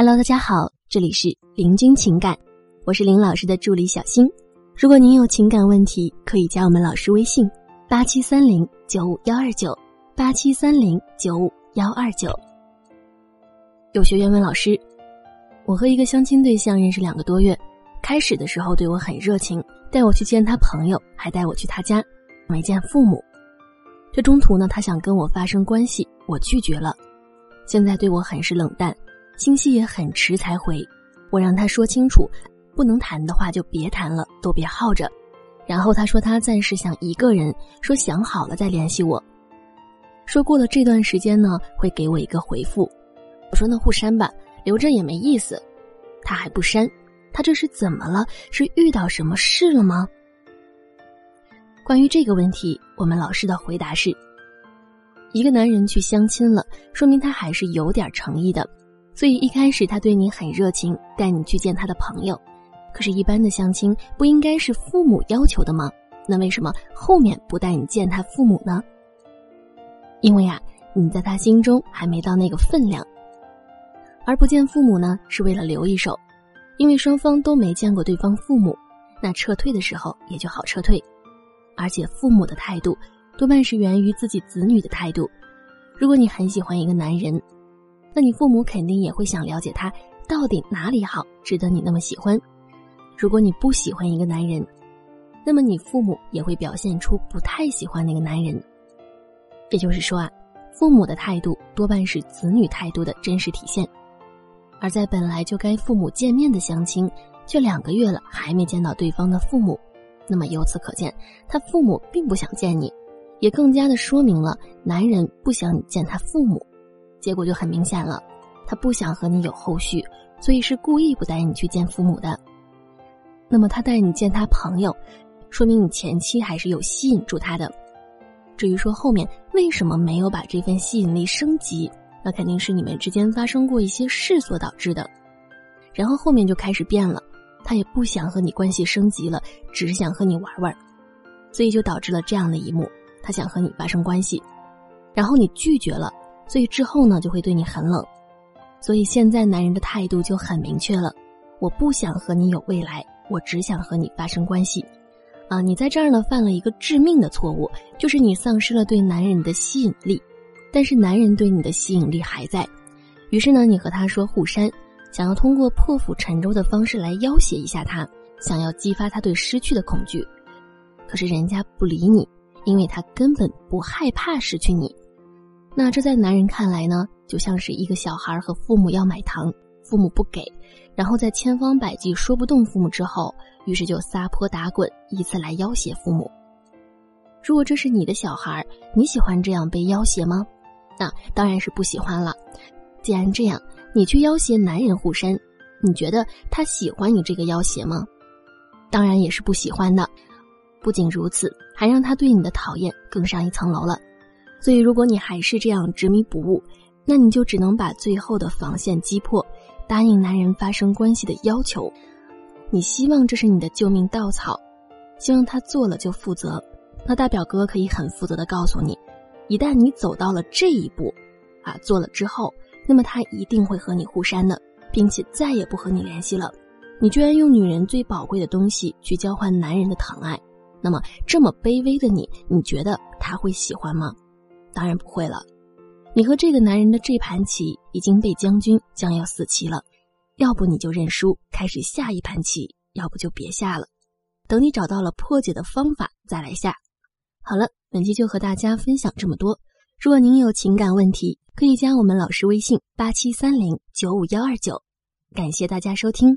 Hello，大家好，这里是林君情感，我是林老师的助理小新。如果您有情感问题，可以加我们老师微信：八七三零九五幺二九八七三零九五幺二九。有学员问老师：“我和一个相亲对象认识两个多月，开始的时候对我很热情，带我去见他朋友，还带我去他家，没见父母。这中途呢，他想跟我发生关系，我拒绝了。现在对我很是冷淡。”信息也很迟才回，我让他说清楚，不能谈的话就别谈了，都别耗着。然后他说他暂时想一个人，说想好了再联系我。说过了这段时间呢，会给我一个回复。我说那互删吧，留着也没意思。他还不删，他这是怎么了？是遇到什么事了吗？关于这个问题，我们老师的回答是：一个男人去相亲了，说明他还是有点诚意的。所以一开始他对你很热情，带你去见他的朋友。可是，一般的相亲不应该是父母要求的吗？那为什么后面不带你见他父母呢？因为啊，你在他心中还没到那个分量。而不见父母呢，是为了留一手，因为双方都没见过对方父母，那撤退的时候也就好撤退。而且父母的态度多半是源于自己子女的态度。如果你很喜欢一个男人。那你父母肯定也会想了解他到底哪里好，值得你那么喜欢。如果你不喜欢一个男人，那么你父母也会表现出不太喜欢那个男人。也就是说啊，父母的态度多半是子女态度的真实体现。而在本来就该父母见面的相亲，却两个月了还没见到对方的父母，那么由此可见，他父母并不想见你，也更加的说明了男人不想你见他父母。结果就很明显了，他不想和你有后续，所以是故意不带你去见父母的。那么他带你见他朋友，说明你前期还是有吸引住他的。至于说后面为什么没有把这份吸引力升级，那肯定是你们之间发生过一些事所导致的。然后后面就开始变了，他也不想和你关系升级了，只是想和你玩玩，所以就导致了这样的一幕：他想和你发生关系，然后你拒绝了。所以之后呢，就会对你很冷。所以现在男人的态度就很明确了：我不想和你有未来，我只想和你发生关系。啊，你在这儿呢犯了一个致命的错误，就是你丧失了对男人的吸引力，但是男人对你的吸引力还在。于是呢，你和他说互删，想要通过破釜沉舟的方式来要挟一下他，想要激发他对失去的恐惧。可是人家不理你，因为他根本不害怕失去你。那这在男人看来呢，就像是一个小孩和父母要买糖，父母不给，然后在千方百计说不动父母之后，于是就撒泼打滚，以此来要挟父母。如果这是你的小孩，你喜欢这样被要挟吗？那当然是不喜欢了。既然这样，你去要挟男人护身，你觉得他喜欢你这个要挟吗？当然也是不喜欢的。不仅如此，还让他对你的讨厌更上一层楼了。所以，如果你还是这样执迷不悟，那你就只能把最后的防线击破，答应男人发生关系的要求。你希望这是你的救命稻草，希望他做了就负责。那大表哥可以很负责的告诉你，一旦你走到了这一步，啊，做了之后，那么他一定会和你互删的，并且再也不和你联系了。你居然用女人最宝贵的东西去交换男人的疼爱，那么这么卑微的你，你觉得他会喜欢吗？当然不会了，你和这个男人的这盘棋已经被将军将要死棋了，要不你就认输，开始下一盘棋；要不就别下了，等你找到了破解的方法再来下。好了，本期就和大家分享这么多。如果您有情感问题，可以加我们老师微信八七三零九五幺二九。感谢大家收听。